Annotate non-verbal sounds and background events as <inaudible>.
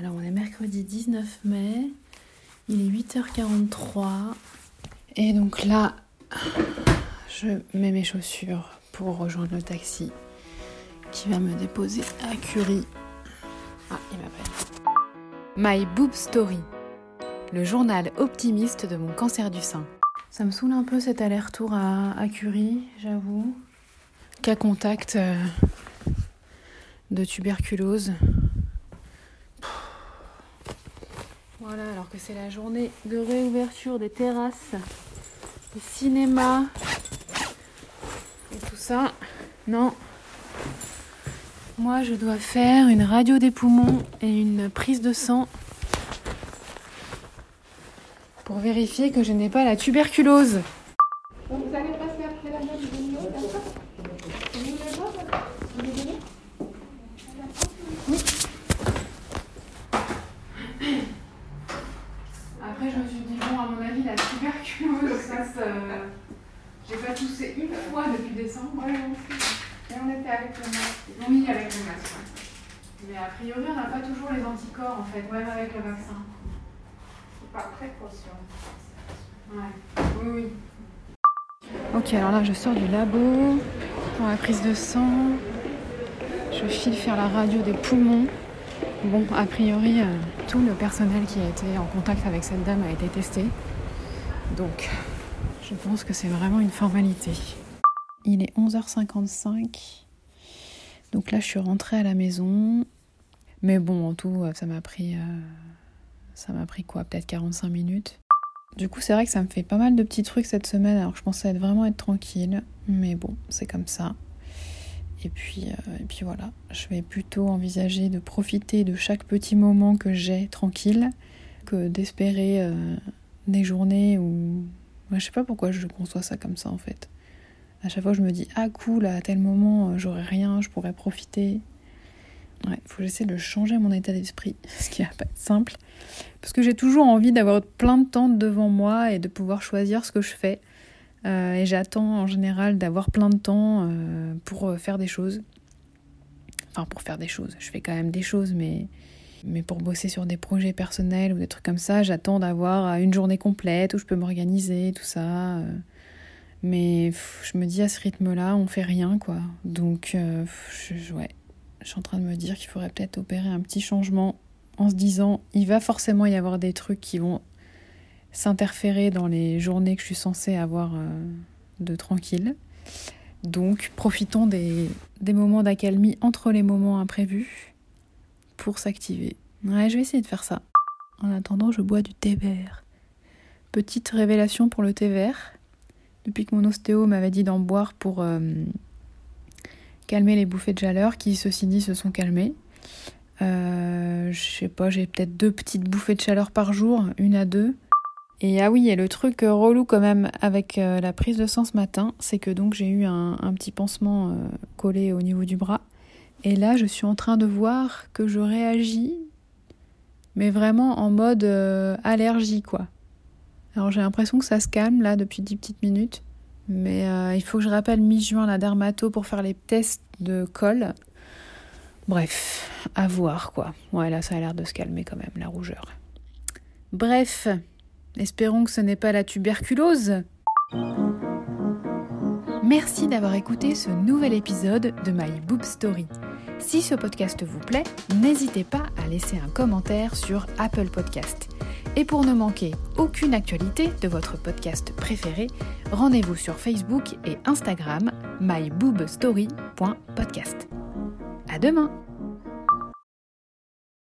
Alors on est mercredi 19 mai, il est 8h43 et donc là je mets mes chaussures pour rejoindre le taxi qui va me déposer à Curie. Ah, il m'appelle. My Boob Story, le journal optimiste de mon cancer du sein. Ça me saoule un peu cet aller-retour à, à Curie, j'avoue. Cas contact euh, de tuberculose. Voilà, alors que c'est la journée de réouverture des terrasses, des cinémas et tout ça. Non. Moi, je dois faire une radio des poumons et une prise de sang pour vérifier que je n'ai pas la tuberculose. Donc vous allez passer après la même vidéo, d'accord Vous voulez voir Vous voulez venir Après, je me suis dit, bon, à mon avis, la tuberculose, ça, ça... J'ai pas toussé une fois depuis décembre. Ouais. Et on était avec le masque. Oui, avec le masque. ouais. Mais a priori, on n'a pas toujours les anticorps, en fait, même avec le vaccin. C'est par précaution. Ouais. Oui, oui. Ok, alors là, je sors du labo pour la prise de sang. Je file faire la radio des poumons. Bon, a priori, euh, tout le personnel qui a été en contact avec cette dame a été testé. Donc, je pense que c'est vraiment une formalité. Il est 11h55. Donc là, je suis rentrée à la maison. Mais bon, en tout, euh, ça m'a pris. euh, ça m'a pris quoi Peut-être 45 minutes. Du coup, c'est vrai que ça me fait pas mal de petits trucs cette semaine, alors je pensais vraiment être tranquille. Mais bon, c'est comme ça. Et puis, euh, et puis voilà, je vais plutôt envisager de profiter de chaque petit moment que j'ai tranquille que d'espérer euh, des journées où. Moi, je sais pas pourquoi je conçois ça comme ça en fait. À chaque fois, je me dis Ah, cool, à tel moment, euh, j'aurai rien, je pourrais profiter. Ouais, faut que j'essaie de changer mon état d'esprit, <laughs> ce qui va pas être simple. Parce que j'ai toujours envie d'avoir plein de temps devant moi et de pouvoir choisir ce que je fais. Euh, et j'attends en général d'avoir plein de temps euh, pour euh, faire des choses. Enfin, pour faire des choses. Je fais quand même des choses, mais, mais pour bosser sur des projets personnels ou des trucs comme ça, j'attends d'avoir une journée complète où je peux m'organiser, tout ça. Mais je me dis à ce rythme-là, on fait rien, quoi. Donc, je- ouais, je suis en train de me dire qu'il faudrait peut-être opérer un petit changement en se disant il va forcément y avoir des trucs qui vont s'interférer dans les journées que je suis censée avoir euh, de tranquille. Donc profitons des, des moments d'accalmie entre les moments imprévus pour s'activer. Ouais, je vais essayer de faire ça. En attendant, je bois du thé vert. Petite révélation pour le thé vert. Depuis que mon ostéo m'avait dit d'en boire pour euh, calmer les bouffées de chaleur, qui ceci dit se sont calmées. Euh, je sais pas, j'ai peut-être deux petites bouffées de chaleur par jour, une à deux. Et ah oui, et le truc euh, relou quand même avec euh, la prise de sang ce matin, c'est que donc j'ai eu un, petit pansement euh, collé au niveau du bras. Et là, je suis en train de voir que je réagis, mais vraiment en mode allergie, quoi. Alors j'ai l'impression que ça se calme là depuis 10 petites minutes. Mais il faut que je rappelle mi-juin la dermato pour faire les tests de colle. Bref, à voir quoi. Ouais, là ça a l'air de se calmer quand même, la rougeur. Bref, espérons que ce n'est pas la tuberculose. Merci d'avoir écouté ce nouvel épisode de My Boob Story. Si ce podcast vous plaît, n'hésitez pas à laisser un commentaire sur Apple Podcast. Et pour ne manquer aucune actualité de votre podcast préféré, rendez-vous sur Facebook et Instagram myboobstory.podcast. À demain!